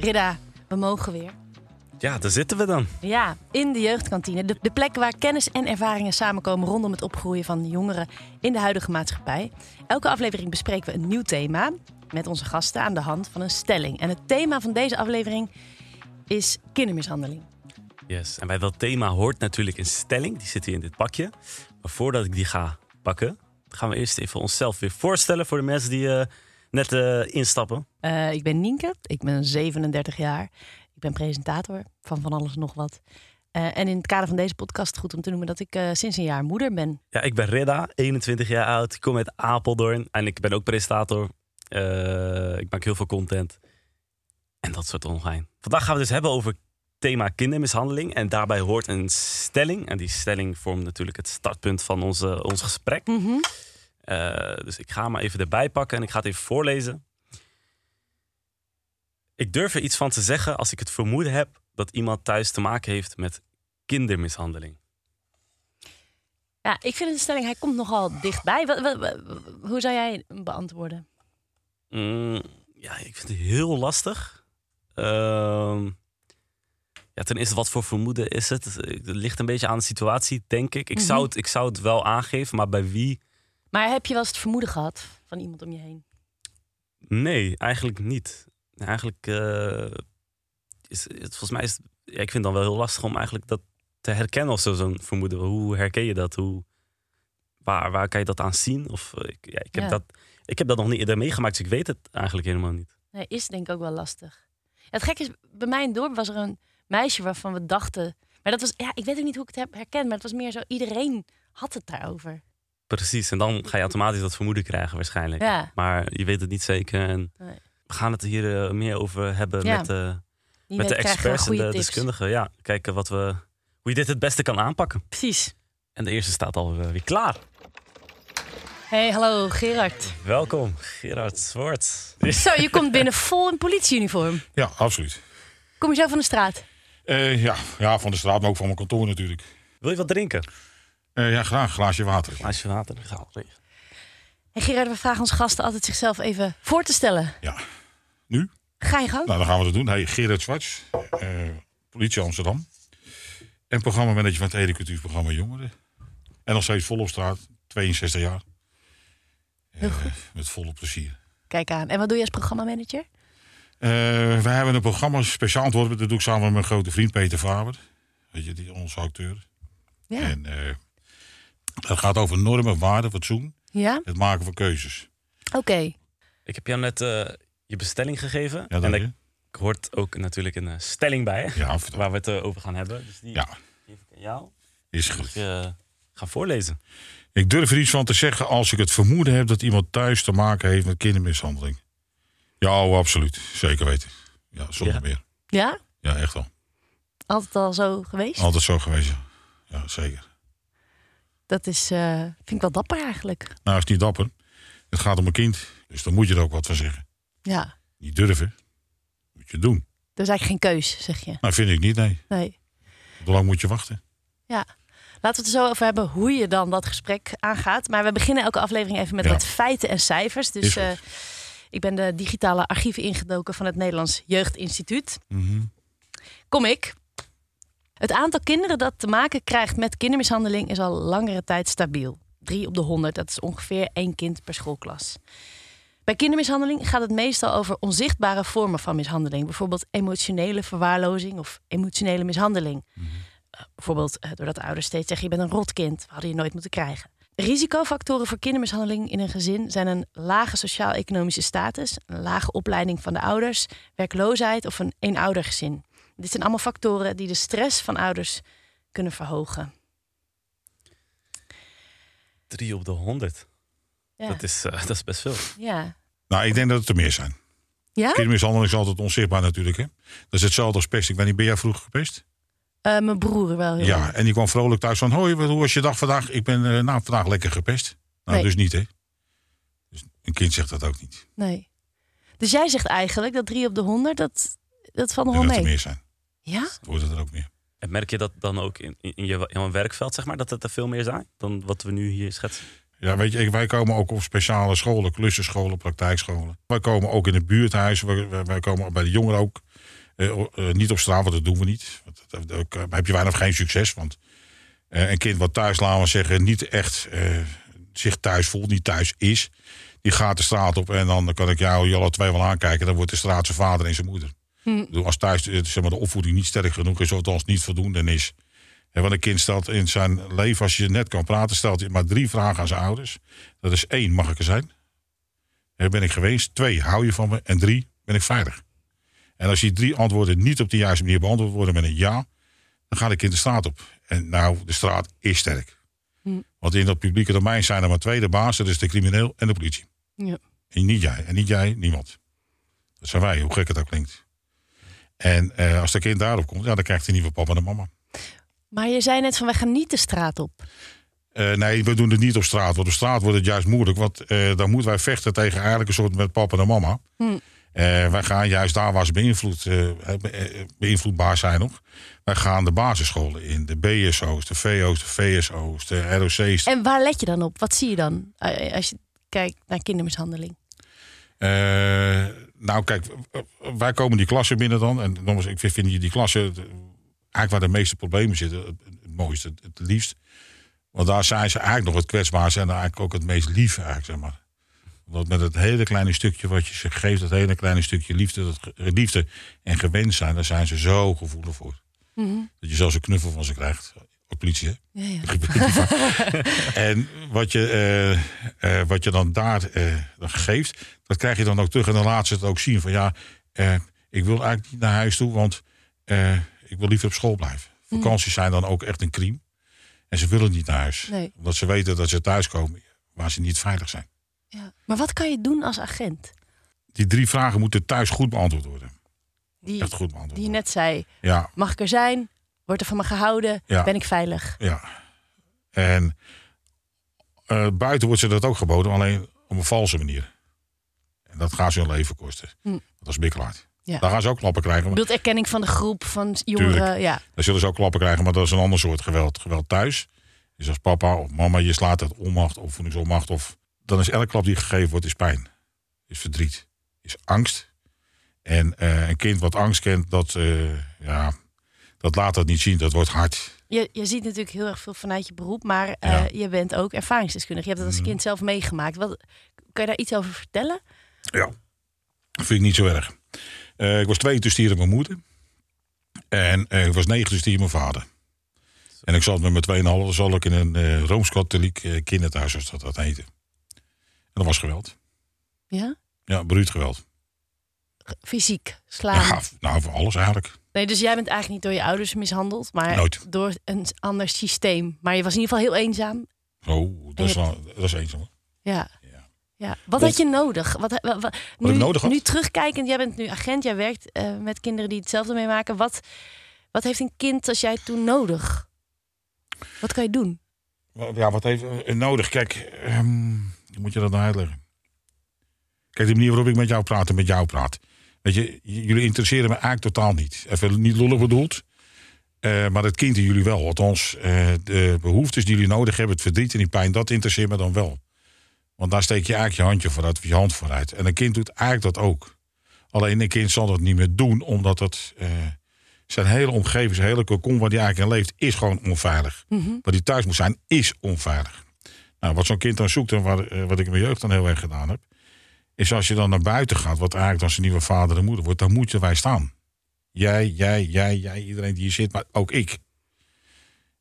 Ridda, we mogen weer. Ja, daar zitten we dan. Ja, in de jeugdkantine. De, de plek waar kennis en ervaringen samenkomen rondom het opgroeien van jongeren in de huidige maatschappij. Elke aflevering bespreken we een nieuw thema met onze gasten aan de hand van een stelling. En het thema van deze aflevering is kindermishandeling. Yes, en bij dat thema hoort natuurlijk een stelling. Die zit hier in dit pakje. Maar voordat ik die ga pakken, gaan we eerst even onszelf weer voorstellen voor de mensen die eh, net eh, instappen. Eh, ik ben Nienke, ik ben 37 jaar. Ik ben presentator van van alles en nog wat. Eh, en in het kader van deze podcast goed om te noemen dat ik sinds een jaar moeder ben. Ja, ik ben Redda, 21 jaar oud. Ik kom uit Apeldoorn en ik ben ook presentator. Ik maak heel veel content. En dat soort ongein. Vandaag gaan we dus hebben over thema kindermishandeling. En daarbij hoort een stelling. En die stelling vormt natuurlijk het startpunt van onze, ons gesprek. Mhm. Eh, dus ik ga hem maar even erbij pakken en ik ga het even voorlezen. Ik durf er iets van te zeggen als ik het vermoeden heb dat iemand thuis te maken heeft met kindermishandeling. Ja, ik vind een stelling, hij komt nogal dichtbij. Wat, wat- wat- hoe zou jij hem beantwoorden? Mm, ja, ik vind het heel lastig. Ehm, ja, ten eerste, wat voor vermoeden is het? Het ligt een beetje aan de situatie, denk ik. Ik, zou, Mhm. het, ik zou het wel aangeven, maar bij wie? Maar heb je wel eens het vermoeden gehad van iemand om je heen? Nee, eigenlijk niet. Eigenlijk eh, is het volgens mij is het, ja, ik vind het dan wel heel lastig om eigenlijk dat te herkennen of zo, zo'n vermoeden. Hoe herken je dat? Hoe, waar, waar kan je dat aan zien? Of, eh, ik, ja, ik, heb Ja. dat, ik heb dat nog niet eerder meegemaakt, dus ik weet het eigenlijk helemaal niet. Nee, is denk ik ook wel lastig. Het gekke is, bij mij in dorp was er een meisje waarvan we dachten... Maar dat was, ja, ik weet ook niet hoe ik het heb herkend, maar het was meer zo, iedereen had het daarover. Precies, en dan ga je automatisch dat vermoeden krijgen waarschijnlijk. Ja, Maar je weet het niet zeker. En Nee. we gaan het hier eh, meer over hebben Ja. met, eh, met de experts en de tips. deskundigen. Ja, kijken wat we, hoe je dit het beste kan aanpakken. Precies. En de eerste staat al eh, weer klaar. Hey, hallo Gerard. Welkom, Gerard Zwart. Zo, je komt binnen vol in politieuniform. Ja, absoluut. Kom je zo van de straat? Eh, ja, ja, van de straat, maar ook van mijn kantoor natuurlijk. Wil je wat drinken? Eh, ja, graag een glaasje water. Glaasje water. Ga regelen. Hey Gerard, we vragen onze gasten altijd zichzelf even voor te stellen. Ja. Nu? Ga je gang? Nou, dan gaan we dat doen. Hey, Gerard Zwarts, eh, politie Amsterdam. En programmamanager van het Ede Cultuurprogramma Jongeren. En nog steeds vol op straat, 62 jaar. Eh, met volle plezier. Kijk aan. En wat doe je als programmamanager? Eh wij hebben een programma speciaal ontworpen. Dat doe ik samen met mijn grote vriend Peter Faber. Weet je, die onze acteur. Ja. En eh, dat gaat over normen, waarden, fatsoen. Ja? Het maken van keuzes. Oké. Ik heb jou net eh, je bestelling gegeven. Ja, en ik hoort ook natuurlijk een eh, stelling bij. hè, Ja. Waar we het eh, over gaan hebben. Dus die Ja, geef ik aan jou. is goed. eh, gaan voorlezen. Ik durf er iets van te zeggen als ik het vermoeden heb dat iemand thuis te maken heeft met kindermishandeling. Ja, oh, absoluut. Zeker weten. Ja, zonder Ja. meer. Ja? Ja, echt wel. Altijd al zo geweest? Altijd zo geweest. ja. Ja, zeker. Dat is, eh, vind ik wel dapper eigenlijk. Nou, is niet dapper. Het gaat om een kind. Dus dan moet je er ook wat van zeggen. Ja. Niet durven. Moet je doen. Er is eigenlijk geen keus, zeg je. Nou, vind ik niet, nee. Nee. Hoe lang moet je wachten? Ja. Laten we het er zo over hebben hoe je dan dat gesprek aangaat. Maar we beginnen elke aflevering even met Ja. wat feiten en cijfers. Dus eh, ik ben de digitale archieven ingedoken van het Nederlands Jeugdinstituut. Mhm. Kom ik. Het aantal kinderen dat te maken krijgt met kindermishandeling is al langere tijd stabiel. 3 op de 100, dat is ongeveer één kind per schoolklas. Bij kindermishandeling gaat het meestal over onzichtbare vormen van mishandeling. Bijvoorbeeld emotionele verwaarlozing of emotionele mishandeling. Eh, bijvoorbeeld eh, doordat de ouders steeds zeggen: Je bent een rotkind, we hadden je nooit moeten krijgen. Risicofactoren voor kindermishandeling in een gezin zijn een lage sociaal-economische status, een lage opleiding van de ouders, werkloosheid of een eenoudergezin. Dit zijn allemaal factoren die de stress van ouders kunnen verhogen. Drie op de honderd. Ja. Dat, is, eh, dat is best veel. ja. Nou, ik denk dat het er meer zijn. Ja? Kindermishandeling is altijd onzichtbaar natuurlijk. Hè? Dat is hetzelfde als pest. Ik ben niet, ben jij vroeger gepest? Eh, mijn broer wel heel Ja, en die kwam vrolijk thuis van... Hoi, hoe was je dag vandaag? Ik ben eh, nou, vandaag lekker gepest. Nou, Nee. dus niet, hè? Dus een kind zegt dat ook niet. Nee. Dus jij zegt eigenlijk dat 3 op de 100, dat, dat valt nog wel denk dat er mee. meer zijn. Ja? Het wordt het er ook meer. En merk je dat dan ook in, in, je, in je werkveld, zeg maar, dat het er veel meer zijn dan wat we nu hier schetsen? Ja, weet je, wij komen ook op speciale scholen, klussenscholen, praktijkscholen. Wij komen ook in het buurthuis. Wij, komen bij de jongeren ook. Eh, eh, niet op straat, want dat doen we niet. Want dat- dat- Daar heb je weinig of geen succes. Want eh, een kind wat thuis, laten we zeggen, niet echt eh, zich thuis voelt, niet thuis is. Die gaat de straat op en dan kan ik jou jullie alle twee wel aankijken. Dan wordt de straat zijn vader en zijn moeder. Ik bedoel, Als thuis eh, zeg maar, de opvoeding niet sterk genoeg is, of als niet voldoende is. En want een kind stelt in zijn leven, als je net kan praten, stelt hij maar drie vragen aan zijn ouders. Dat is één, mag ik er zijn? Ben ik geweest? Twee, hou je van me? En drie, ben ik veilig? En als die drie antwoorden niet op de juiste manier beantwoord worden met een ja, dan gaat het kind de straat op. En nou, de straat is sterk. Want in dat publieke domein zijn er maar twee de baas, dat is de crimineel en de politie. Ja. En niet jij. En niet jij, niemand. Dat zijn wij, hoe gek het ook klinkt. En eh, als dat kind daarop komt, ja, dan krijgt hij nieuwe papa en mama. Maar je zei net van, wij gaan niet de straat op. Eh, nee, we doen het niet op straat. Want op straat wordt het juist moeilijk. Want eh, dan moeten wij vechten tegen eigenlijk een soort met papa en mama. Hm. Wij gaan juist daar waar ze beïnvloed, be- beïnvloedbaar zijn nog. Wij gaan de basisscholen in. De BSO's, de VO's, de VSO's, de ROC's. En waar let je dan op? Wat zie je dan als je kijkt naar kindermishandeling? Eh, nou, kijk, w- w- wij komen die klassen binnen dan. En nogmaals, ik vind, vind die, die klassen eigenlijk waar de meeste problemen zitten. Het, het mooiste, het, het liefst. Want daar zijn ze eigenlijk nog het kwetsbaarste en eigenlijk ook het meest lief, eigenlijk, zeg maar. Want met het hele kleine stukje wat je ze geeft, dat hele kleine stukje liefde, dat, liefde en gewend zijn, daar zijn ze zo gevoelig voor. Dat je zelfs een knuffel van ze krijgt. Politie, hè? Ja, ja. en wat je, eh, eh, wat je dan daar eh, geeft, dat krijg je dan ook terug. En dan laat ze het ook zien van ja, ik wil eigenlijk niet naar huis toe, want ik wil liever op school blijven. Vakanties zijn dan ook echt een crime. En ze willen niet naar huis. Nee. Omdat ze weten dat ze thuiskomen waar ze niet veilig zijn. Ja. Maar wat kan je doen als agent? Die drie vragen moeten thuis goed beantwoord worden. Die, Echt goed beantwoord die je net zei, Ja, mag ik er zijn? Wordt er van me gehouden? Ja. Ben ik veilig? ja. En eh, buiten wordt ze dat ook geboden, alleen op een valse manier. En dat gaat ze hun leven kosten. Hm. Dat is biklaard. Ja. Daar gaan ze ook klappen krijgen. Bedoelt erkenning van de groep, van jongeren? Tuurlijk. Ja. daar zullen ze ook klappen krijgen, maar dat is een ander soort geweld. Geweld thuis. Dus als papa of mama je slaat uit onmacht of voedingsonmacht. Of, dan is elke klap die gegeven wordt, is pijn. Is verdriet. Is angst. En eh, een kind wat angst kent, dat, eh, ja, dat laat dat niet zien. Dat wordt hard. Je, je ziet natuurlijk heel erg veel vanuit je beroep, maar eh, Ja. je bent ook ervaringsdeskundige. Je hebt dat als kind zelf meegemaakt. Wat, kan je daar iets over vertellen? Ja. Dat vind ik niet zo erg. Eh, ik was twee toen stierf mijn moeder. En eh, ik was negen toen stierf mijn vader. En ik zat met mijn 2,5 zal ik in een Rooms-Katholiek eh, kinderthuis, dat dat heette. En dat was geweld. Ja? Ja, bruut geweld. Fysiek, slaan. Ja, nou, voor alles eigenlijk. Nee, dus jij bent eigenlijk niet door je ouders mishandeld, maar Nooit. door een ander systeem. Maar je was in ieder geval heel eenzaam. Oh, dat is, wel, dat is eenzaam. Ja. Ja. ja. Wat had je nodig? Wat, wat, wat- nu, nodig? Nu terugkijkend, jij bent nu agent, jij werkt eh, met kinderen die hetzelfde meemaken. Wat, wat heeft een kind als jij toen nodig? Wat kan je doen? Ja, wat heeft eh, nodig? Kijk, hoe moet je dat nou uitleggen? Kijk, de manier waarop ik met jou praat en met jou praat. Weet je, jullie interesseren me eigenlijk totaal niet. Even niet lullig bedoeld. eh, maar het kind in jullie wel. Althans, eh, de behoeftes die jullie nodig hebben, het verdriet en die pijn, dat interesseert me dan wel. Want daar steek je eigenlijk je handje vooruit, of je hand vooruit. En een kind doet eigenlijk dat ook. Alleen een kind zal dat niet meer doen, omdat het, eh, zijn hele omgeving, zijn hele cocon waar hij eigenlijk in leeft, is gewoon onveilig. Waar hij thuis moet zijn, is onveilig. Nou, wat zo'n kind dan zoekt en wat, eh, wat ik in mijn jeugd dan heel erg gedaan heb, is als je dan naar buiten gaat, wat eigenlijk dan zijn nieuwe vader en moeder wordt, dan moeten wij staan. Jij, jij, jij, jij, iedereen die hier zit, maar ook ik.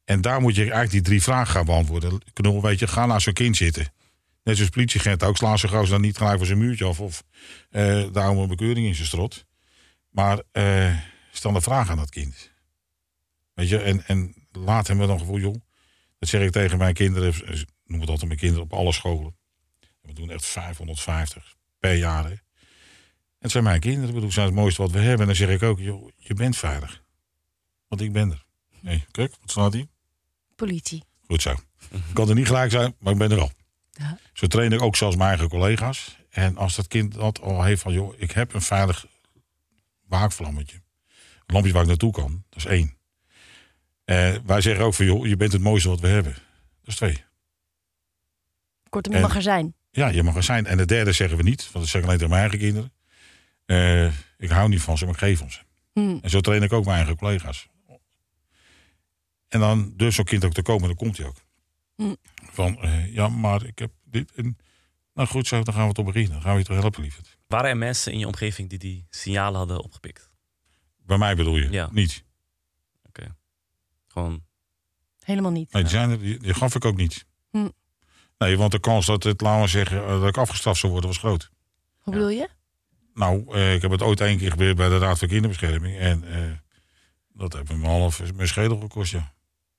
En daar moet je eigenlijk die drie vragen gaan beantwoorden. Knul, weet je, ga naar zo'n kind zitten. Net zoals politieagent ook, slaan ze gauw dan niet gelijk voor zijn muurtje af of eh daar een bekeuring in zijn strot. Maar eh, stel een vraag aan dat kind. Weet je, en, en laat hem een gevoel, joh. Dat zeg ik tegen mijn kinderen, noem het altijd mijn kinderen op alle scholen. We doen echt 550 per jaar. Hè. Het zijn mijn kinderen, bedoel, zijn het mooiste wat we hebben. En dan zeg ik ook, joh, je bent veilig. Want ik ben er. Nee, kijk, wat staat hier? Politie. Goed zo. Ik kan er niet gelijk zijn, maar ik ben er wel. Ja. Zo train ik ook zelfs mijn eigen collega's. En als dat kind dat al heeft van, joh, ik heb een veilig waakvlammetje. Een lampje waar ik naartoe kan, dat is één. Eh, wij zeggen ook van, joh, je bent het mooiste wat we hebben. Dat is twee. Kortom, je En- mag er zijn. Ja, je mag er zijn. En de derde zeggen we niet, want dat zeg ik alleen tegen mijn eigen kinderen. Eh, ik hou niet van ze, maar ik geef van ze. Hm. En zo train ik ook mijn eigen collega's. En dan durft zo'n kind ook te komen, dan komt hij ook. Hm. Van, eh, ja, maar ik heb dit. En, nou goed zo, dan gaan we het op beginnen. Dan gaan we je toch helpen, lieverd. Waren er mensen in je omgeving die die signalen hadden opgepikt? Bij mij bedoel je? Ja. Niet. Gewoon, Helemaal niet. Nee, die, zijn er, die, die gaf ik ook niet. Nee, want de kans dat het, laten we zeggen, eh, dat ik afgestraft zou worden, was groot. Hoe bedoel je? Nou, eh, ik heb het ooit één keer gebeurd bij de Raad voor Kinderbescherming. En eh, dat heeft me half mijn schedel gekost, ja.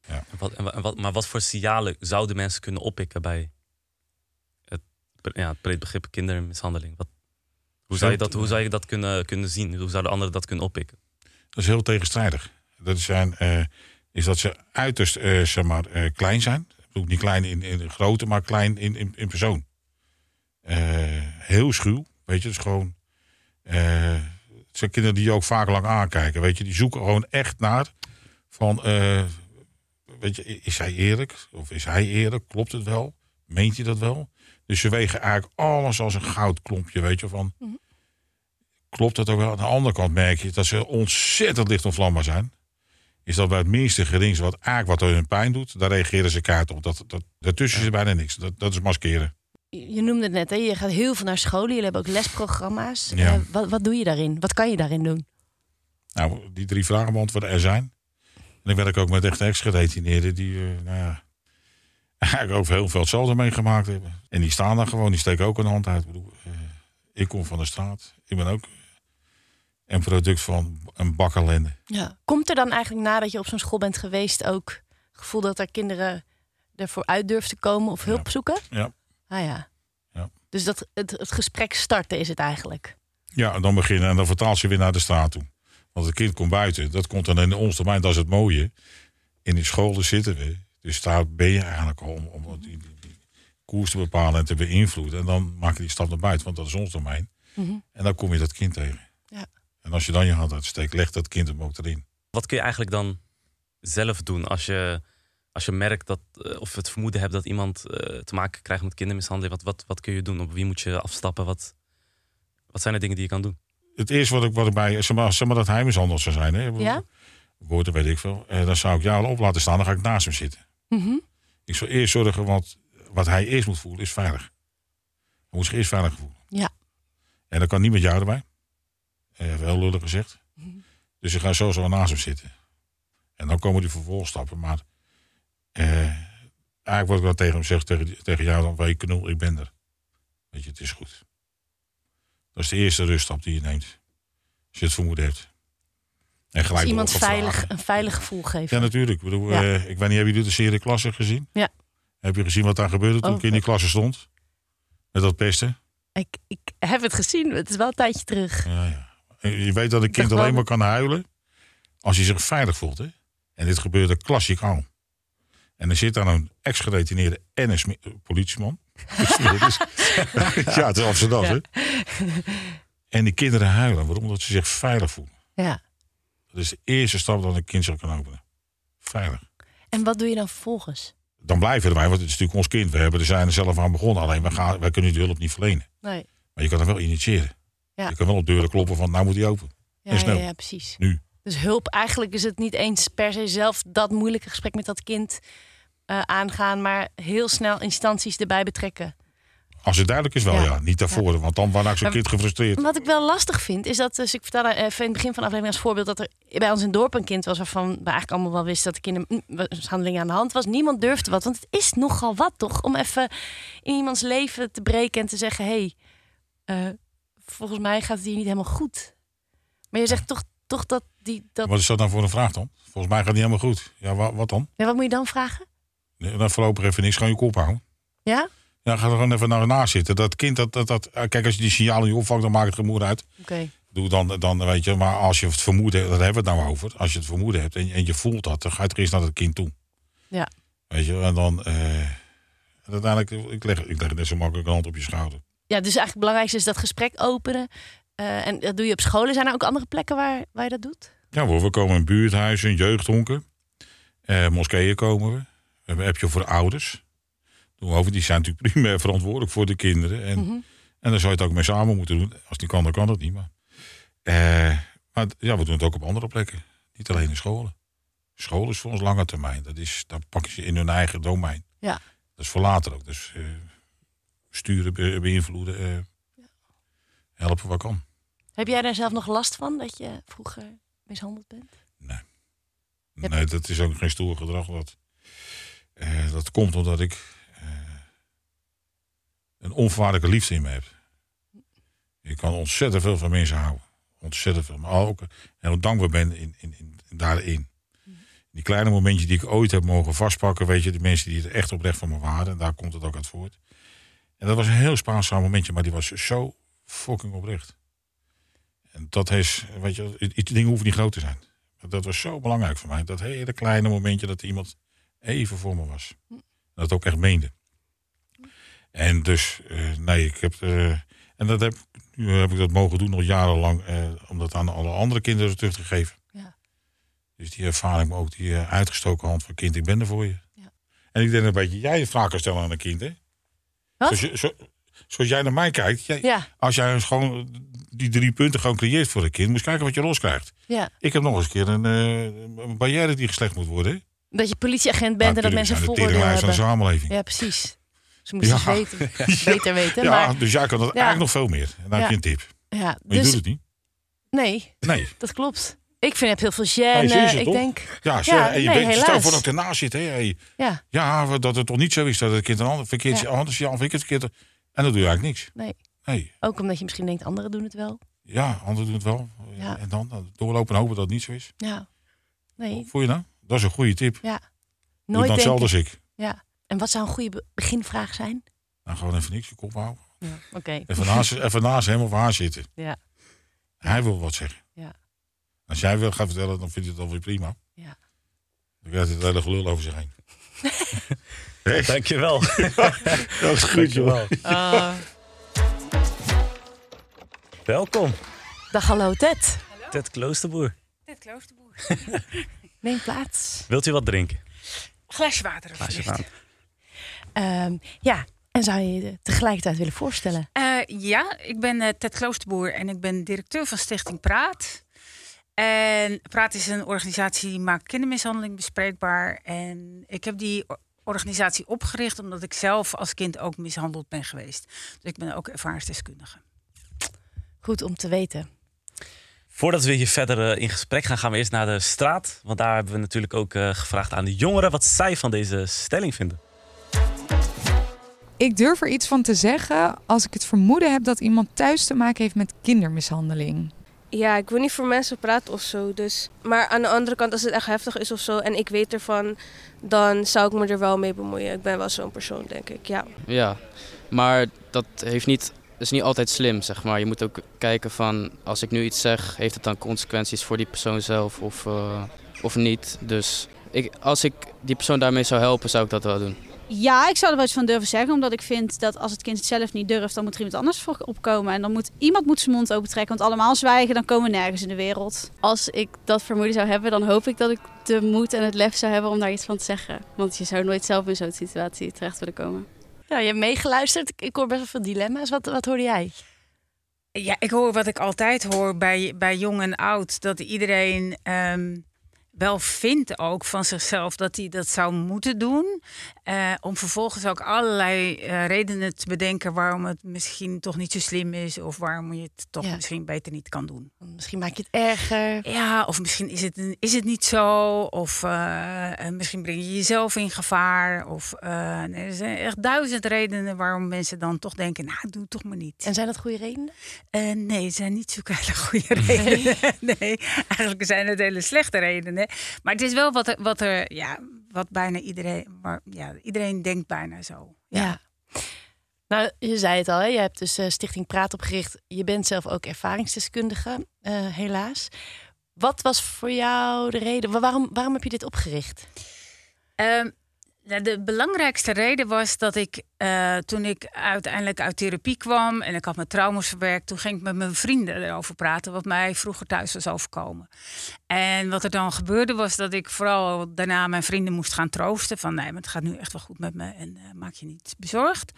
en wat, maar wat voor signalen zouden mensen kunnen oppikken bij het, ja, het breed begrip kindermishandeling? Wat, hoe, zou je dat, hoe zou je dat kunnen, kunnen zien? Hoe zouden anderen dat kunnen oppikken? Dat is heel tegenstrijdig. Dat zijn, eh, is dat ze uiterst eh, zeg maar, eh, klein zijn. Bedoel niet klein in, in grootte, maar klein in, in, in persoon. Eh, heel schuw, weet je. Dus gewoon... eh, het zijn kinderen die je ook vaak lang aankijken, weet je. Die zoeken gewoon echt naar van... eh, weet je, is hij eerlijk? Of is hij eerlijk? Klopt het wel? Meent hij dat wel? Dus ze wegen eigenlijk alles als een goudklompje, weet je. Van, Mhm. klopt dat ook wel? Aan de andere kant merk je dat ze ontzettend licht onvlambaar zijn. Is dat bij het minste geringste wat eigenlijk wat hun pijn doet, daar reageren ze kaart op. Dat, dat, daartussen zit bijna niks. Dat, dat is maskeren. Je noemde het net, hè? je gaat heel veel naar scholen. Jullie hebben ook lesprogramma's. Ja. Eh, wat, wat doe je daarin? Wat kan je daarin doen? Nou, die drie vragen beantwoorden er zijn. En ik werk ook met echte ex-gedetineerden die eh, nou ja, eigenlijk over heel veel hetzelfde meegemaakt hebben. En die staan daar gewoon, die steken ook een hand uit. Ik, bedoel, eh, ik kom van de straat. Ik ben ook een product van een bak ellende. Ja. Komt er dan eigenlijk nadat je op zo'n school bent geweest ook het gevoel dat er kinderen ervoor uit durven te komen of hulp zoeken? Ja. Ah ja. Ja. Dus dat het, het gesprek starten is het eigenlijk. Ja, en dan beginnen en dan vertaalt ze weer naar de straat toe. Want het kind komt buiten. Dat komt dan in ons termijn. Dat is het mooie. In die scholen zitten we. Dus daar ben je eigenlijk al om, om die, die, die koers te bepalen en te beïnvloeden. En dan maak je die stap naar buiten, want dat is ons domein. Mhm. En dan kom je dat kind tegen. Ja. En als je dan je hand uitsteekt, legt dat kind hem ook erin. Wat kun je eigenlijk dan zelf doen als je, als je merkt dat, eh, of het vermoeden hebt dat iemand eh, te maken krijgt met kindermishandeling? Wat, wat, wat kun je doen? Op wie moet je afstappen? Wat, wat zijn de dingen die je kan doen? Het eerste wat ik, wat ik bij, zeg maar, zeg maar dat hij mishandeld zou zijn. Hè? Ja? Woorden weet ik veel. Eh, dan zou ik jou al op laten staan, dan ga ik naast hem zitten. Mhm. Ik zou eerst zorgen, want wat hij eerst moet voelen is veilig. Hij moet zich eerst veilig voelen. Ja. En dan kan niet met jou erbij. Eh, heel lullig gezegd. Dus ik ga sowieso naast hem zitten. En dan komen die vervolgstappen. Maar eh, eigenlijk wat ik dan tegen hem zeg, tegen, tegen jou dan, je, knul, ik ben er. Weet je, het is goed. Dat is de eerste ruststap die je neemt. Als je het vermoeden hebt. En Dus gelijk iemand erop gaan veilig, een veilig gevoel geven. Ja, natuurlijk. Ik, bedoel, Ja. eh, ik weet niet, hebben jullie de serie Klasse gezien? Ja. Heb je gezien wat daar gebeurde toen Oh, ik in die klasse stond? Met dat pesten? Ik, ik heb het gezien, het is wel een tijdje terug. Ja, ja. En Je weet dat een kind alleen maar kan huilen als hij zich veilig voelt. Hè? En dit gebeurde klassiek al. En er zit dan een ex-gedetineerde en een eh, politieman. Dus- ja, het is Amsterdam, hè? En die kinderen huilen. Waarom? Omdat ze zich veilig voelen. Ja. Dat is de eerste stap dat een kind zich kan openen. Veilig. En wat doe je dan vervolgens? Dan blijven erbij, want het is natuurlijk ons kind. We hebben er zijn er zelf aan begonnen. Alleen wij, gaan, wij kunnen die hulp niet verlenen. Nee. Maar je kan er wel initiëren. Ja. Je kan wel op deuren kloppen van, nou moet die open. Ja, En snel. ja, ja, precies. Nu. Dus hulp, eigenlijk is het niet eens per se zelf dat moeilijke gesprek met dat kind eh, aangaan, maar heel snel instanties erbij betrekken. Als het duidelijk is wel, Ja. ja. Niet daarvoor, want dan raakt zo'n kind gefrustreerd. Wat ik wel lastig vind, is dat, dus ik vertelde even in het begin van de aflevering als voorbeeld, dat er bij ons in het dorp een kind was waarvan we eigenlijk allemaal wel wisten dat de kindermishandeling aan de hand was. Niemand durfde wat, want het is nogal wat toch, om even in iemands leven te breken en te zeggen, hé, hey, eh, volgens mij gaat het hier niet helemaal goed. Maar je zegt toch, toch dat die, dat, Wat is dat nou voor een vraag dan? Volgens mij gaat het niet helemaal goed. Ja, wa- wat dan? ja, wat moet je dan vragen? Nee, Dan voorlopig even niks, gewoon je kop houden. Ja? Ja, ga er gewoon even naar naast zitten. Dat kind, dat, dat, dat, eh, kijk, als je die signalen niet opvangt, dan maakt het gemoed uit. Oké. Doe dan, dan weet je, maar als je het vermoeden, daar hebben we het nou over. Als je het vermoeden hebt en, je- en je voelt dat, dan ga je er eerst naar het kind toe. Ja. Weet je, en dan, eh, uiteindelijk, ik leg, ik leg net zo makkelijk een hand op je schouder. Ja, dus eigenlijk het belangrijkste is dat gesprek openen. Eh, en dat doe je op scholen. Zijn er ook andere plekken waar, waar je dat doet? Ja, we komen in buurthuizen, jeugdhonken. Eh moskeeën komen we. We hebben een appje voor ouders. Doen we over. Die zijn natuurlijk primair verantwoordelijk voor de kinderen. En, Mhm. en dan zou je het ook mee samen moeten doen. Als die kan, dan kan dat niet. Maar, eh, maar ja, we doen het ook op andere plekken. Niet alleen in scholen. School is voor ons lange termijn. Dat is, daar pakken ze in hun eigen domein. Ja. Dat is voor later ook. Dus sturen, be- beïnvloeden, eh, helpen wat kan. Heb jij daar zelf nog last van dat je vroeger mishandeld bent? Heb- Nee, dat is ook geen stoer gedrag. Dat, eh, dat komt omdat ik eh, een onvoorwaardelijke liefde in me heb. Ik kan ontzettend veel van mensen houden. Ontzettend veel. Maar ook heel dankbaar ben in, in, in, daarin. Die kleine momentjes die ik ooit heb mogen vastpakken. Weet je, de mensen die het echt oprecht van me waren. En daar komt het ook uit voort. En dat was een heel spaarzaam momentje. Maar die was zo fucking oprecht. En dat is, weet je, iets dingen hoeven niet groot te zijn. Dat was zo belangrijk voor mij. Dat hele kleine momentje dat iemand even voor me was. Dat ook echt meende. En dus, eh, nee, ik heb. eh, en dat heb, nu heb ik dat mogen doen nog jarenlang. eh, om dat aan alle andere kinderen terug te geven. Ja. Dus die ervaring, maar ook die uitgestoken hand van kind, ik ben er voor je. Ja. En ik denk een beetje, jij kan stellen aan een kind, hè? Zoals, je- zo, zoals jij naar mij kijkt. Jij, Ja, Als jij eens gewoon die drie punten gewoon creëert voor een kind, moet je kijken wat je loskrijgt. ja. Ik heb nog eens een keer een, eh, een barrière die geslecht moet worden. Dat je politieagent bent en dat mensen teringlijst van de hebben. samenleving. Ja, precies. Ze moeten Ja. het weten. beter weten. Ja, Maar, dus jij kan dat eigenlijk nog veel meer. En dan heb je een tip. ja, Maar je dus doet het niet. nee, Nee. dat klopt. Ik vind het heel veel gêne. ik toch? denk, Ja, zeg, Ja, en je nee, bent, stel helaas. voor dat ik ernaast zit. Hè, hey, ja, ja, dat het toch niet zo is dat het kind een ander verkeerd Ja. anders ja, of ik het verkeerd. En dan doe je eigenlijk niks. nee. Nee. Ook omdat je misschien denkt, anderen doen het wel. Ja, anderen doen het wel. Ja. En dan dan doorlopen en hopen dat het niet zo is. Ja, nee, Voel je nou? Dat is een goede tip. Ja. dan Nooit hetzelfde denken. als ik. Ja. En wat zou een goede be- beginvraag zijn? Dan gewoon even niks, je kop houden. Ja. Oké. Even naast, even naast hem of haar zitten. Ja. Hij wil wat zeggen. Als jij wil gaan vertellen, dan vind je het alweer prima. Ja. Dan krijgt het hele gelul over zich heen. Dankjewel. Dat is Dankjewel. Ah. Welkom, dag, hallo Ted. Ted Kloosterboer. Ted Kloosterboer. Neem plaats. Wilt u wat drinken? Glaasje water alsjeblieft. water. Ehm, ja, en zou je je tegelijkertijd willen voorstellen? Eh, ja, ik ben eh, Ted Kloosterboer en ik ben directeur van Stichting Praat. En Praat is een organisatie die maakt kindermishandeling bespreekbaar. En ik heb die organisatie opgericht omdat ik zelf als kind ook mishandeld ben geweest. Dus ik ben ook ervaringsdeskundige. Goed om te weten. Voordat we hier verder eh, in gesprek gaan, gaan we eerst naar de straat. Want daar hebben we natuurlijk ook eh, gevraagd aan de jongeren wat zij van deze stelling vinden. Ik durf er iets van te zeggen als ik het vermoeden heb dat iemand thuis te maken heeft met kindermishandeling. Ja, ik wil niet voor mensen praten of zo. Dus. Maar aan de andere kant, als het echt heftig is of zo en ik weet ervan, dan zou ik me er wel mee bemoeien. Ik ben wel zo'n persoon, denk ik. Ja. Ja, maar dat heeft niet, is niet altijd slim, zeg maar. Je moet ook kijken van, als ik nu iets zeg, heeft het dan consequenties voor die persoon zelf of, eh, of niet. Dus ik, als ik die persoon daarmee zou helpen, zou ik dat wel doen. Ja, ik zou er wel iets van durven zeggen. Omdat ik vind dat als het kind het zelf niet durft, dan moet er iemand anders voor opkomen. En dan moet iemand moet zijn mond open trekken. Want allemaal zwijgen, dan komen we nergens in de wereld. Als ik dat vermoeden zou hebben, dan hoop ik dat ik de moed en het lef zou hebben om daar iets van te zeggen. Want je zou nooit zelf in zo'n situatie terecht willen komen. Ja, je hebt meegeluisterd. Ik- hoor best wel veel dilemma's. Wat, wat hoorde jij? Ja, ik hoor wat ik altijd hoor bij, bij jong en oud. Dat iedereen ehm, wel vindt ook van zichzelf dat hij dat zou moeten doen. Eh, om vervolgens ook allerlei eh, redenen te bedenken waarom het misschien toch niet zo slim is. Of waarom je het toch Ja. misschien beter niet kan doen. Misschien maak je het erger. Ja, of misschien is het, een- is het niet zo. Of eh, misschien breng je jezelf in gevaar. Of nee, er zijn echt duizend redenen waarom mensen dan toch denken, nou, doe het toch maar niet. En zijn dat goede redenen? Nee, het zijn niet zulke hele goede redenen. Nee, eigenlijk zijn het hele slechte redenen. Maar het is wel wat er, wat er ja, wat bijna iedereen, waar, ja, iedereen denkt bijna zo. Ja. Nou, je zei het al, hè? je hebt dus eh, Stichting Praat opgericht. Je bent zelf ook ervaringsdeskundige, eh, helaas. Wat was voor jou de reden? Wa- Waarom, waarom heb je dit opgericht? Ehm, de belangrijkste reden was dat ik eh, toen ik uiteindelijk uit therapie kwam en ik had mijn trauma's verwerkt, toen ging ik met mijn vrienden erover praten wat mij vroeger thuis was overkomen. En wat er dan gebeurde was dat ik vooral daarna mijn vrienden moest gaan troosten van nee, maar het gaat nu echt wel goed met me en eh, maak je niet bezorgd.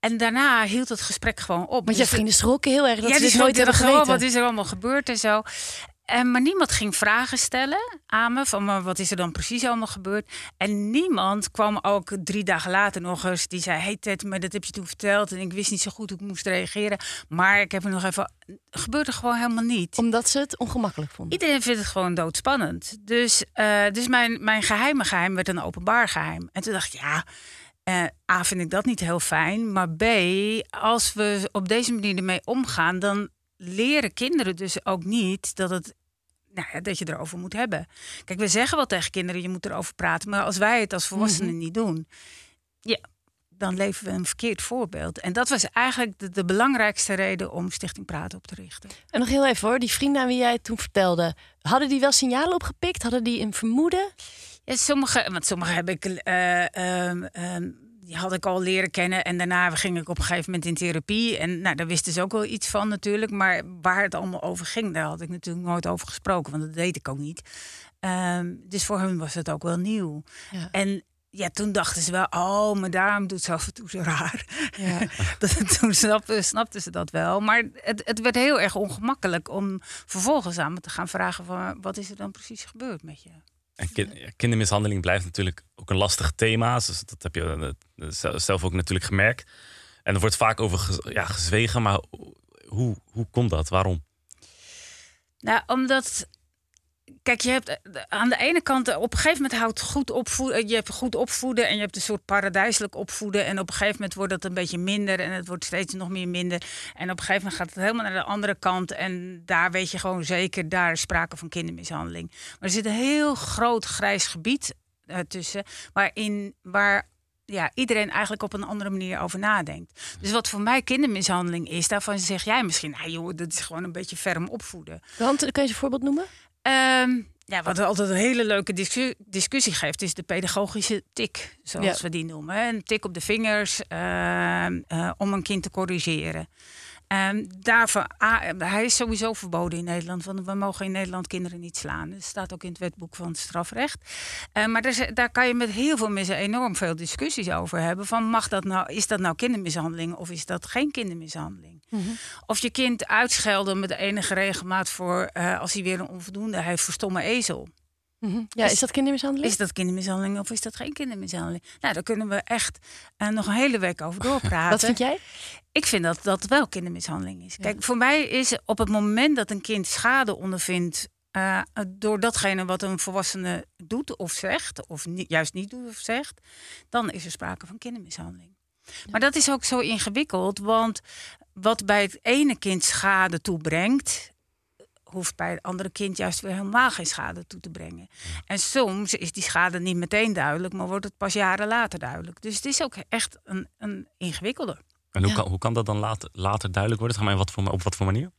En daarna hield het gesprek gewoon op. Want je Dus- vrienden schrokken heel erg dat ja, ze dit nooit hebben erg, geweten. Wat is er allemaal gebeurd en zo. En, maar niemand ging vragen stellen aan me van maar wat is er dan precies allemaal gebeurd. En niemand kwam ook drie dagen later nog eens die zei: Hey Ted, maar dat heb je toen verteld en ik wist niet zo goed hoe ik moest reageren. Maar ik heb er nog even. Gebeurde gewoon helemaal niet. Omdat ze het ongemakkelijk vonden. Iedereen vindt het gewoon doodspannend. Dus, eh, dus mijn, mijn geheime geheim werd een openbaar geheim. En toen dacht ik, ja, eh, A, vind ik dat niet heel fijn. Maar B, als we op deze manier ermee omgaan, dan leren kinderen dus ook niet dat het. Nou ja, dat je erover moet hebben. Kijk, we zeggen wel tegen kinderen, je moet erover praten. Maar als wij het als volwassenen niet doen, ja, dan leven we een verkeerd voorbeeld. En dat was eigenlijk de, de belangrijkste reden om Stichting Praten op te richten. En nog heel even hoor, die vrienden aan wie jij het toen vertelde, hadden die wel signalen opgepikt? Hadden die een vermoeden? Ja, sommige, want sommige heb ik, eh, ehm, ehm, die had ik al leren kennen. En daarna ging ik op een gegeven moment in therapie. En nou, daar wisten ze ook wel iets van natuurlijk. Maar waar het allemaal over ging, daar had ik natuurlijk nooit over gesproken. Want dat deed ik ook niet. Ehm, dus voor hun was het ook wel nieuw. Ja. En ja, toen dachten ze wel, oh, maar daarom doet ze af en toe zo raar. Ja. dat, toen snapten, snapten ze dat wel. Maar het, het werd heel erg ongemakkelijk om vervolgens aan me te gaan vragen van, wat is er dan precies gebeurd met je? En kindermishandeling blijft natuurlijk ook een lastig thema. Dus dat heb je eh, zelf- zelf ook natuurlijk gemerkt. En er wordt vaak over ja, gezwegen, maar hoe, hoe komt dat? Waarom? Nou, omdat. Kijk, je hebt eh, aan de ene kant, eh, op een gegeven moment houdt goed opvoeden. Je hebt goed opvoeden en je hebt een soort paradijselijk opvoeden. En op een gegeven moment wordt het een beetje minder en het wordt steeds nog meer minder. En op een gegeven moment gaat het helemaal naar de andere kant. En daar weet je gewoon zeker, daar is sprake van kindermishandeling. Maar er zit een heel groot grijs gebied eh, tussen, waarin waar ja, iedereen eigenlijk op een andere manier over nadenkt. Dus wat voor mij kindermishandeling is, daarvan zeg jij misschien, nou joh, dat is gewoon een beetje ferm opvoeden. Want, kun je een voorbeeld noemen? Ehm, ja, wat altijd een hele leuke discu- discussie geeft, is de pedagogische tik, zoals Ja. we die noemen. Een tik op de vingers ehm, eh, om een kind te corrigeren. Daarvoor, ah, hij is sowieso verboden in Nederland, want we mogen in Nederland kinderen niet slaan. Dat staat ook in het wetboek van het strafrecht. Maar daar, daar kan je met heel veel mensen enorm veel discussies over hebben. Van mag dat nou, is dat nou kindermishandeling of is dat geen kindermishandeling? Of je kind uitschelden met de enige regelmaat voor eh, als hij weer een onvoldoende heeft voor stomme ezel. Ja, is dat kindermishandeling? Is dat kindermishandeling of is dat geen kindermishandeling? Nou, daar kunnen we echt eh, nog een hele week over doorpraten. Wat vind jij? Ik vind dat dat wel kindermishandeling is. Kijk, voor mij is op het moment dat een kind schade ondervindt eh, door datgene wat een volwassene doet of zegt, of juist niet doet of zegt, dan is er sprake van kindermishandeling. Maar dat is ook zo ingewikkeld, want wat bij het ene kind schade toebrengt, hoeft bij het andere kind juist weer helemaal geen schade toe te brengen. En soms is die schade niet meteen duidelijk, maar wordt het pas jaren later duidelijk. Dus het is ook echt een, een ingewikkelde. En hoe, Ja. kan, hoe kan dat dan later, later duidelijk worden? Zeg maar, in wat voor, op wat voor manier?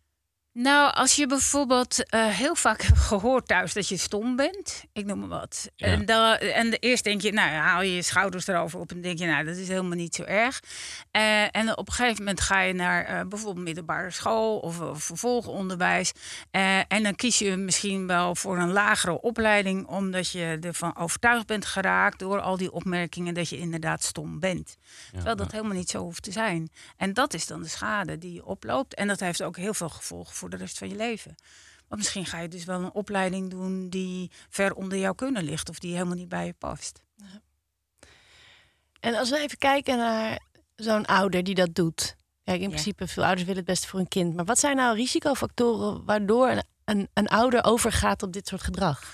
Nou, als je bijvoorbeeld eh, heel vaak hebt gehoord thuis dat je stom bent, ik noem maar wat. Ja. En, dan, en de- eerst denk je, nou ja, haal je je schouders erover op en denk je, nou, dat is helemaal niet zo erg. Eh, en op een gegeven moment ga je naar eh, bijvoorbeeld middelbare school of, of vervolgonderwijs. En dan kies je misschien wel voor een lagere opleiding, omdat je ervan overtuigd bent geraakt door al die opmerkingen dat je inderdaad stom bent. Terwijl dat helemaal niet zo hoeft te zijn. En dat is dan de schade die je oploopt. En dat heeft ook heel veel gevolgen voor de rest van je leven. Want misschien ga je dus wel een opleiding doen die ver onder jouw kunnen ligt. Of die helemaal niet bij je past. En als we even kijken naar zo'n ouder die dat doet. Kijk, in Ja. principe, veel ouders willen het beste voor hun kind. Maar wat zijn nou risicofactoren waardoor een, een, een ouder overgaat op dit soort gedrag?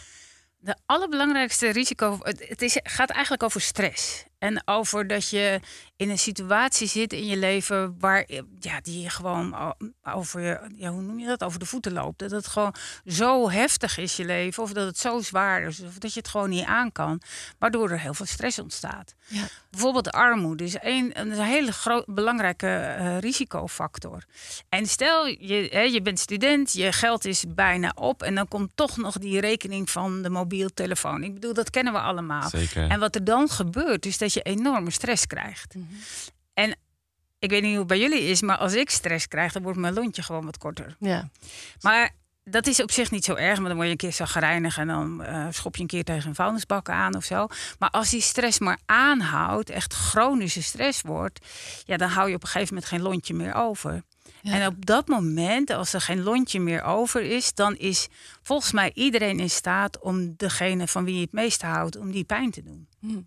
De allerbelangrijkste risico, het, het is, gaat eigenlijk over stress. En over dat je in een situatie zit in je leven waar ja, die je gewoon o- over je, ja, hoe noem je dat, over de voeten loopt. Dat het gewoon zo heftig is je leven, of dat het zo zwaar is, of dat je het gewoon niet aan kan, waardoor er heel veel stress ontstaat. Ja. Bijvoorbeeld armoede is een, een hele groot, belangrijke eh, risicofactor. En stel, je, hè, je bent student, je geld is bijna op en dan komt toch nog die rekening van de mobiel telefoon. Ik bedoel, dat kennen we allemaal. Zeker. En wat er dan gebeurt, is dat je enorme stress krijgt. Mhm. En ik weet niet hoe het bij jullie is, maar als ik stress krijg, dan wordt mijn lontje gewoon wat korter. Ja. Maar dat is op zich niet zo erg, maar dan word je een keer zagrijnig en dan eh, schop je een keer tegen een vuilnisbak aan of zo. Maar als die stress maar aanhoudt, echt chronische stress wordt, ja, dan hou je op een gegeven moment geen lontje meer over. Ja. En op dat moment, als er geen lontje meer over is, dan is volgens mij iedereen in staat om degene van wie je het meest houdt, om die pijn te doen. Hm.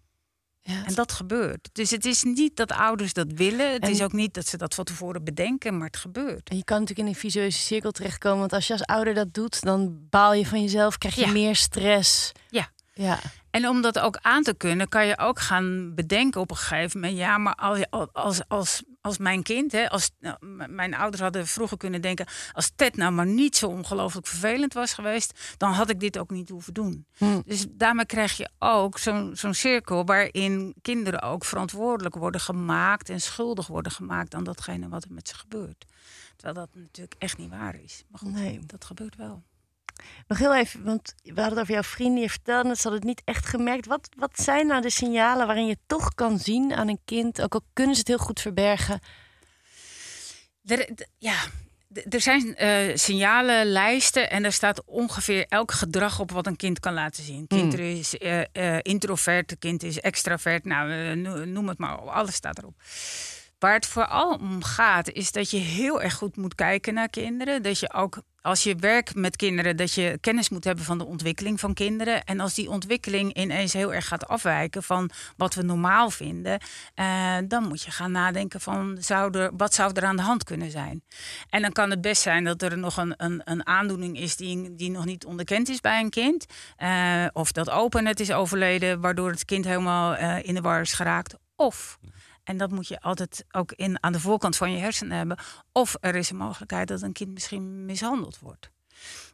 Ja, En dat gebeurt. Dus het is niet dat ouders dat willen. Het En- is ook niet dat ze dat van tevoren bedenken, maar het gebeurt. En je kan natuurlijk in een visueuze cirkel terechtkomen. Want als je als ouder dat doet, dan baal je van jezelf, krijg je Ja. meer stress. Ja. Ja. En om dat ook aan te kunnen, kan je ook gaan bedenken op een gegeven moment. Ja, maar als, als, als, als mijn kind, hè, als, nou, mijn ouders hadden vroeger kunnen denken. Als Ted nou maar niet zo ongelooflijk vervelend was geweest, dan had ik dit ook niet hoeven doen. Hm. Dus daarmee krijg je ook zo'n zo'n cirkel waarin kinderen ook verantwoordelijk worden gemaakt en schuldig worden gemaakt aan datgene wat er met ze gebeurt. Terwijl dat natuurlijk echt niet waar is. Maar goed, Nee. dat gebeurt wel. Nog heel even, want we hadden het over jouw vrienden. Je vertelde het, ze hadden het niet echt gemerkt. Wat, wat zijn nou de signalen waarin je toch kan zien aan een kind, ook al kunnen ze het heel goed verbergen? Er, ja, er zijn eh, signalenlijsten en er staat ongeveer elk gedrag op wat een kind kan laten zien. Kind Hmm. is eh, eh, introvert, kind is extravert, nou, no- noem het maar op, alles staat erop. Waar het vooral om gaat, is dat je heel erg goed moet kijken naar kinderen. Dat je ook, als je werkt met kinderen, dat je kennis moet hebben van de ontwikkeling van kinderen. En als die ontwikkeling ineens heel erg gaat afwijken van wat we normaal vinden, eh, dan moet je gaan nadenken van zou er, wat zou er aan de hand kunnen zijn. En dan kan het best zijn dat er nog een, een, een aandoening is die, die nog niet onderkend is bij een kind. Eh, of dat opa net is overleden, waardoor het kind helemaal eh, in de war is geraakt. Of en dat moet je altijd ook in, aan de voorkant van je hersenen hebben. Of er is een mogelijkheid dat een kind misschien mishandeld wordt.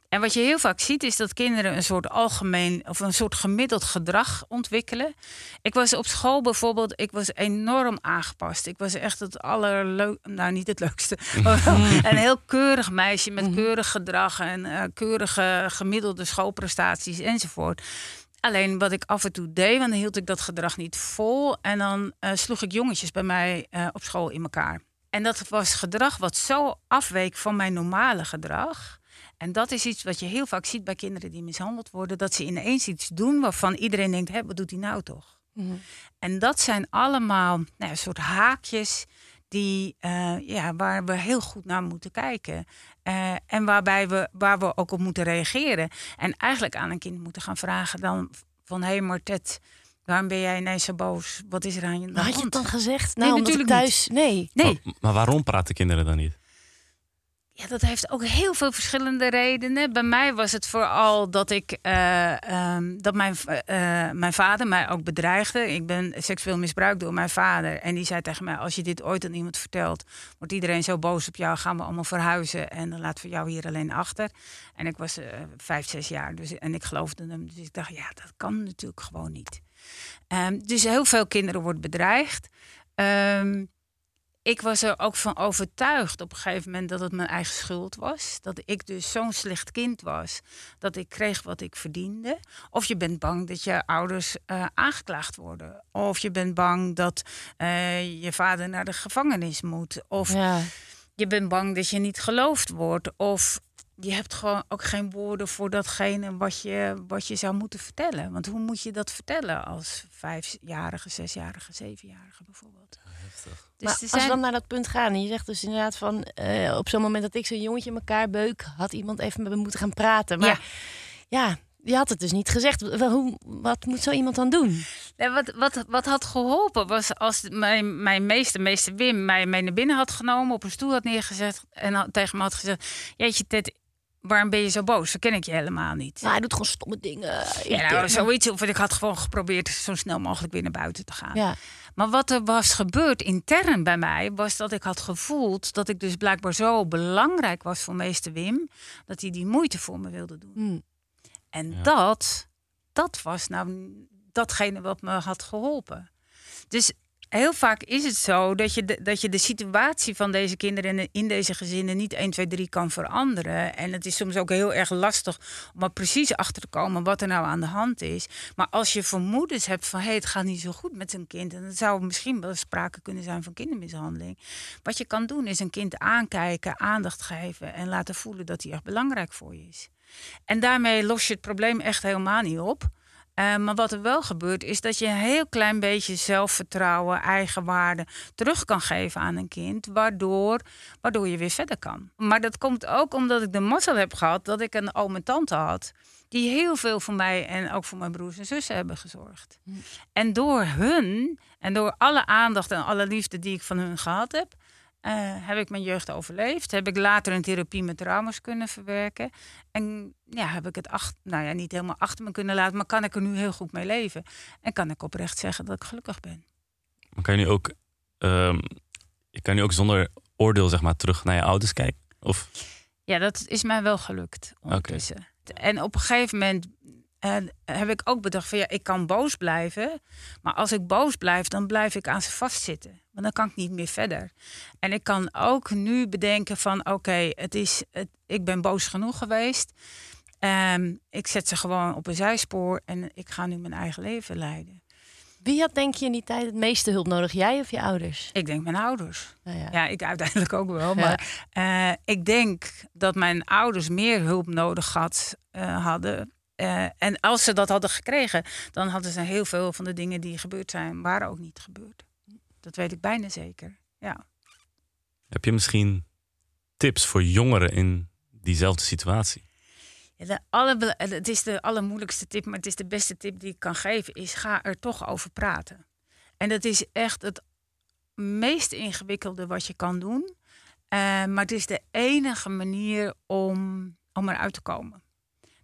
En wat je heel vaak ziet is dat kinderen een soort algemeen of een soort gemiddeld gedrag ontwikkelen. Ik was op school bijvoorbeeld, ik was enorm aangepast. Ik was echt het allerleuk, nou niet het leukste, een heel keurig meisje met keurig gedrag en eh, keurige gemiddelde schoolprestaties enzovoort. Alleen wat ik af en toe deed, want dan hield ik dat gedrag niet vol. En dan eh, sloeg ik jongetjes bij mij eh, op school in elkaar. En dat was gedrag wat zo afweek van mijn normale gedrag. En dat is iets wat je heel vaak ziet bij kinderen die mishandeld worden. Dat ze ineens iets doen waarvan iedereen denkt, hé, wat doet hij nou toch? En dat zijn allemaal nou, een soort haakjes die, eh, ja, waar we heel goed naar moeten kijken. Eh, en waarbij we, waar we ook op moeten reageren. En eigenlijk aan een kind moeten gaan vragen dan van... hé, hey, maar Ted, waarom ben jij ineens zo boos? Wat is er aan je Had je het dan gezegd? Nee, Nou, ik natuurlijk thuis. Nee. Nee, Maar, maar waarom praten kinderen dan niet? Ja, dat heeft ook heel veel verschillende redenen. Bij mij was het vooral dat ik eh, ehm, dat mijn, eh, mijn vader mij ook bedreigde. Ik ben seksueel misbruikt door mijn vader. En die zei tegen mij: als je dit ooit aan iemand vertelt, wordt iedereen zo boos op jou. Gaan we allemaal verhuizen en dan laten we jou hier alleen achter. En ik was eh, vijf, zes jaar dus, en ik geloofde hem. Dus ik dacht, ja, dat kan natuurlijk gewoon niet. Ehm, dus heel veel kinderen worden bedreigd. Ehm, ik was er ook van overtuigd op een gegeven moment dat het mijn eigen schuld was. Dat ik dus zo'n slecht kind was dat ik kreeg wat ik verdiende. Of je bent bang dat je ouders eh, aangeklaagd worden. Of je bent bang dat eh, je vader naar de gevangenis moet. Of Ja. je bent bang dat je niet geloofd wordt. Of je hebt gewoon ook geen woorden voor datgene wat je, wat je zou moeten vertellen. Want hoe moet je dat vertellen als vijfjarige, zesjarige, zevenjarige bijvoorbeeld? Dus maar als we dan naar dat punt gaan, en je zegt dus inderdaad van eh, op zo'n moment dat ik zo'n jongetje in elkaar beuk, had iemand even met me moeten gaan praten. Maar ja, je had het dus niet gezegd. Wel, Hoe, wat moet zo iemand dan doen? Ja, wat, wat, wat had geholpen was als mijn, mijn meester, meester Wim, mij mee naar binnen had genomen, op een stoel had neergezet en had- tegen me had gezegd: Jeetje, Ted, waarom ben je zo boos? Dat ken ik je helemaal niet. Nou, hij doet gewoon stomme dingen. Ja, nou, zoiets. Of ik had gewoon geprobeerd zo snel mogelijk weer naar buiten te gaan. Ja. Maar wat er was gebeurd intern bij mij, was dat ik had gevoeld dat ik dus blijkbaar zo belangrijk was voor meester Wim, dat hij die moeite voor me wilde doen. Hmm. En Ja. dat, dat was nou datgene wat me had geholpen. Dus heel vaak is het zo dat je de, dat je de situatie van deze kinderen in, deze gezinnen niet 1, 2, 3 kan veranderen. En het is soms ook heel erg lastig om er precies achter te komen wat er nou aan de hand is. Maar als je vermoedens hebt van hey, het gaat niet zo goed met een kind. En dan zou misschien wel sprake kunnen zijn van kindermishandeling. Wat je kan doen is een kind aankijken, aandacht geven en laten voelen dat hij echt belangrijk voor je is. En daarmee los je het probleem echt helemaal niet op. Eh, maar wat er wel gebeurt, is dat je een heel klein beetje zelfvertrouwen, eigenwaarde terug kan geven aan een kind, waardoor, waardoor je weer verder kan. Maar dat komt ook omdat ik de mazzel heb gehad dat ik een oom en tante had, die heel veel voor mij en ook voor mijn broers en zussen hebben gezorgd. En door hun en door alle aandacht en alle liefde die ik van hun gehad heb, eh, heb ik mijn jeugd overleefd. Heb ik later een therapie met trauma's kunnen verwerken. En ja, heb ik het nou ja, niet helemaal achter me kunnen laten, maar kan ik er nu heel goed mee leven. En kan ik oprecht zeggen dat ik gelukkig ben. Maar kan je nu ook, je kan nu ook zonder oordeel zeg maar terug naar je ouders kijken? Of Ja, dat is mij wel gelukt ondertussen. En op een gegeven moment eh, heb ik ook bedacht van ja, ik kan boos blijven. Maar als ik boos blijf, dan blijf ik aan ze vastzitten. Want dan kan ik niet meer verder. En ik kan ook nu bedenken van oké, het is, het, ik ben boos genoeg geweest. Ehm, ik zet ze gewoon op een zijspoor en ik ga nu mijn eigen leven leiden. Wie had denk je in die tijd het meeste hulp nodig? Jij of je ouders? Ik denk mijn ouders. Nou ja. Ja, ik uiteindelijk ook wel. Ja. Maar eh, ik denk dat mijn ouders meer hulp nodig had, eh, hadden. Eh, en als ze dat hadden gekregen, dan hadden ze heel veel van de dingen die gebeurd zijn, waren ook niet gebeurd. Dat weet ik bijna zeker. Ja. heb je misschien tips voor jongeren in diezelfde situatie? Ja, de alle, het is de allermoeilijkste tip, maar het is de beste tip die ik kan geven, is ga er toch over praten. En dat is echt het meest ingewikkelde wat je kan doen. Eh, maar het is de enige manier om, om eruit te komen.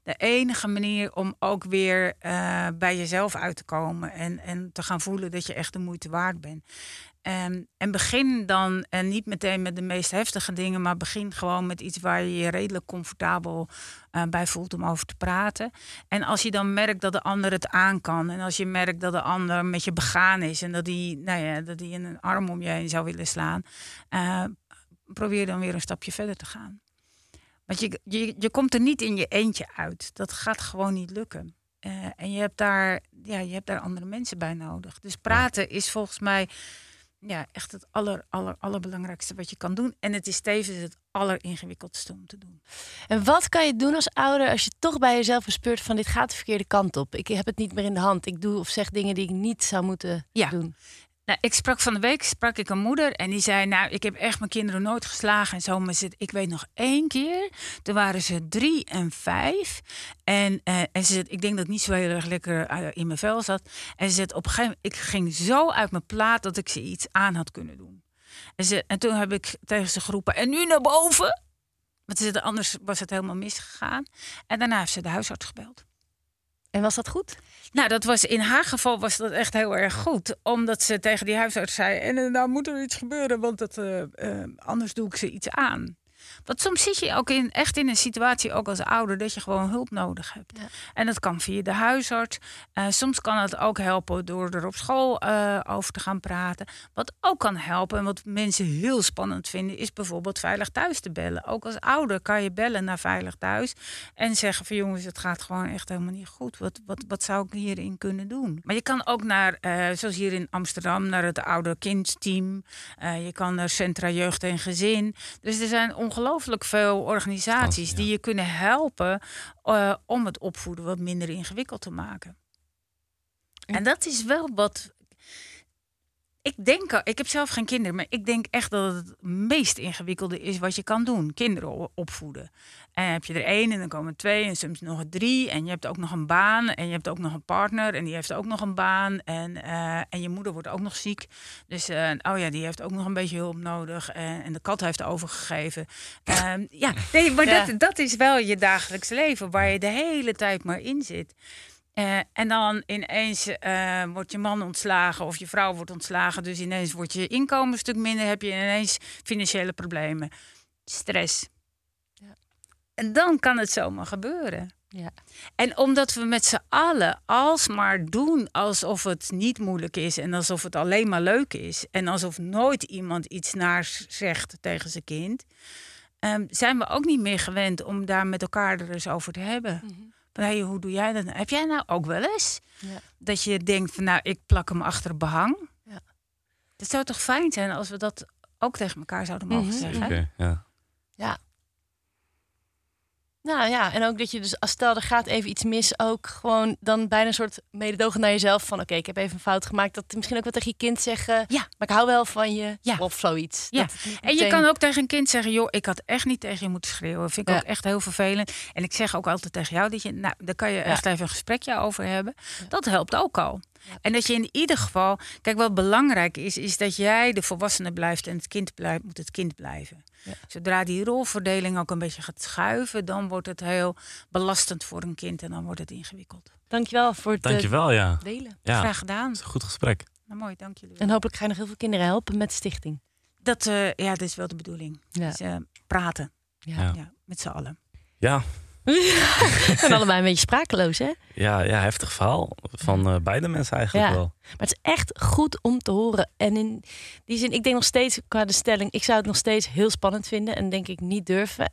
De enige manier om ook weer eh, bij jezelf uit te komen en, en te gaan voelen dat je echt de moeite waard bent. En begin dan en niet meteen met de meest heftige dingen, maar begin gewoon met iets waar je je redelijk comfortabel eh, bij voelt om over te praten. En als je dan merkt dat de ander het aan kan en als je merkt dat de ander met je begaan is en dat die, nou ja, dat die een arm om je heen zou willen slaan, eh, probeer dan weer een stapje verder te gaan. Want je, je, je komt er niet in je eentje uit. Dat gaat gewoon niet lukken. Eh, en je hebt, daar, ja, je hebt daar andere mensen bij nodig. Dus praten is volgens mij ja, echt het aller, aller, allerbelangrijkste wat je kan doen. En het is tevens het alleringewikkeldste om te doen. En wat kan je doen als ouder als je toch bij jezelf bespeurt van dit gaat de verkeerde kant op? Ik heb het niet meer in de hand. Ik doe of zeg dingen die ik niet zou moeten Ja. doen. Nou, ik sprak van de week sprak ik een moeder en die zei: Nou, ik heb echt mijn kinderen nooit geslagen en zo. Maar ze, ik weet nog één keer, toen waren ze drie en vijf. En, eh, en ze Ik denk dat niet zo heel erg lekker eh, in mijn vel zat. En ze zegt: Op een gegeven moment, ik ging zo uit mijn plaat dat ik ze iets aan had kunnen doen. En, ze, en toen heb ik tegen ze geroepen: En nu naar boven? Want ze anders was het helemaal misgegaan. En daarna heeft ze de huisarts gebeld. En was dat goed? Nou, dat was in haar geval was dat echt heel erg goed. Omdat ze tegen die huisarts zei: En nou moet er iets gebeuren, want dat, eh, eh, anders doe ik ze iets aan. Want soms zit je ook in, echt in een situatie, ook als ouder, dat je gewoon hulp nodig hebt. Ja. En dat kan via de huisarts. Eh, soms kan het ook helpen door er op school eh, over te gaan praten. Wat ook kan helpen en wat mensen heel spannend vinden, is bijvoorbeeld veilig thuis te bellen. Ook als ouder kan je bellen naar veilig thuis en zeggen van jongens, het gaat gewoon echt helemaal niet goed. Wat, wat, wat zou ik hierin kunnen doen? Maar je kan ook naar, eh, zoals hier in Amsterdam, naar het ouder-kindsteam. Je kan naar Centra Jeugd en Gezin. Dus er zijn ongelooflijk veel organisaties Ja. die je kunnen helpen eh, om het opvoeden wat minder ingewikkeld te maken. En dat is wel wat. Ik denk, ik heb zelf geen kinderen, maar ik denk echt dat het het meest ingewikkelde is wat je kan doen: kinderen opvoeden. En heb je er één en dan komen er twee en soms nog drie. En je hebt ook nog een baan en je hebt ook nog een partner en die heeft ook nog een baan. En, eh, en je moeder wordt ook nog ziek. Dus eh, oh ja, die heeft ook nog een beetje hulp nodig. En, en de kat heeft overgegeven. Ehm, ja, nee, maar Ja. Dat, dat is wel je dagelijks leven waar je de hele tijd maar in zit. Eh, en dan ineens eh, wordt je man ontslagen of je vrouw wordt ontslagen. Dus ineens wordt je inkomen een stuk minder. Heb je ineens financiële problemen. Stress. Ja. En dan kan het zomaar gebeuren. Ja. En omdat we met z'n allen alsmaar doen alsof het niet moeilijk is. En alsof het alleen maar leuk is. En alsof nooit iemand iets naars zegt tegen zijn kind. ehm, zijn we ook niet meer gewend om daar met elkaar er eens over te hebben. Van, hey, hoe doe jij dat? nou? Heb jij nou ook wel eens? Ja. Dat je denkt van nou, ik plak hem achter behang. Ja. Het zou toch fijn zijn als we dat ook tegen elkaar zouden mogen Mhm. zeggen. Oké, ja. Nou ja, en ook dat je dus, als stel er gaat even iets mis, ook gewoon dan bijna een soort mededogen naar jezelf van, oké, ik heb even een fout gemaakt. Dat misschien ook wat tegen je kind zeggen, Ja. maar ik hou wel van je, Ja. of zoiets. Ja. Dat En je kan ook tegen een kind zeggen: joh, ik had echt niet tegen je moeten schreeuwen. Vind ik Ja. ook echt heel vervelend. En ik zeg ook altijd tegen jou dat je, nou, daar kan je echt even een gesprekje over hebben. Dat helpt ook al. En dat je in ieder geval, kijk, wat belangrijk is, is dat jij de volwassene blijft en het kind blijft, moet het kind blijven. Ja. Zodra die rolverdeling ook een beetje gaat schuiven, dan wordt het heel belastend voor een kind en dan wordt het ingewikkeld. Dankjewel voor het eh, Dankjewel, ja. delen. Ja, Graag gedaan. het is een goed gesprek. Nou, mooi, dank jullie. En hopelijk ga je nog heel veel kinderen helpen met de stichting. Dat, eh, ja, dat is wel de bedoeling. Ja. Dus, eh, praten, Ja. Ja. ja, met z'n allen. Ja, Zijn allebei een beetje sprakeloos, hè? ja, ja heftig verhaal van eh, beide mensen eigenlijk Ja. wel. Maar het is echt goed om te horen. En in die zin, ik denk nog steeds qua de stelling, ik zou het nog steeds heel spannend vinden en denk ik niet durven.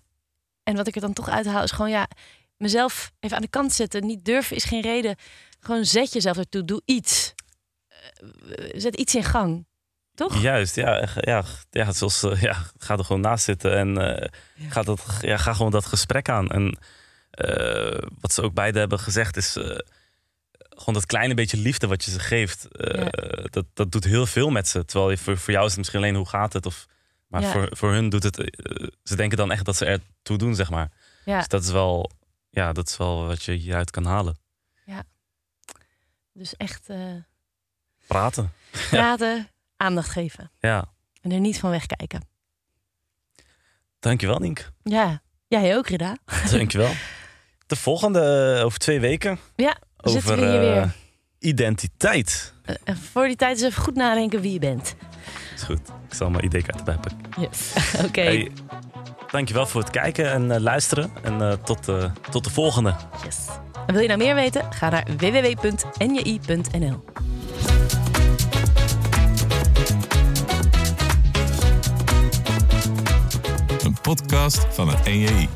En wat ik er dan toch uithaal is gewoon ja, mezelf even aan de kant zetten. Niet durven is geen reden. Gewoon zet jezelf ertoe, doe iets. Eh, Zet iets in gang. Toch? Juist, ja, ja, ja, zoals, eh, ja, ga er gewoon naast zitten en ga, dat, ja, ga gewoon dat gesprek aan. En wat ze ook beide hebben gezegd is eh, gewoon dat kleine beetje liefde wat je ze geeft. eh, dat, dat doet heel veel met ze. Terwijl je, voor, voor jou is het misschien alleen hoe gaat het? Of, maar Ja. voor, voor hun doet het, eh, ze denken dan echt dat ze er toe doen, zeg maar. Ja. Dus dat is wel, ja, dat is wel wat je hieruit kan halen. Dus echt eh, Praten, praten, aandacht geven. ja. En er niet van wegkijken. Dankjewel, Nienke. Ja, jij ook, Rida. Dankjewel. De volgende eh, over twee weken. Ja, dan zitten over we hier eh, weer. identiteit. En voor die tijd is even goed nadenken wie je bent. Is goed. Ik zal mijn ID-kaart erbij pakken. Yes. Oké. Hey, dankjewel voor het kijken en luisteren. En eh, tot, eh, tot de volgende. Yes. En wil je nou meer weten? Ga naar www.nji.nl. Een podcast van het NJI.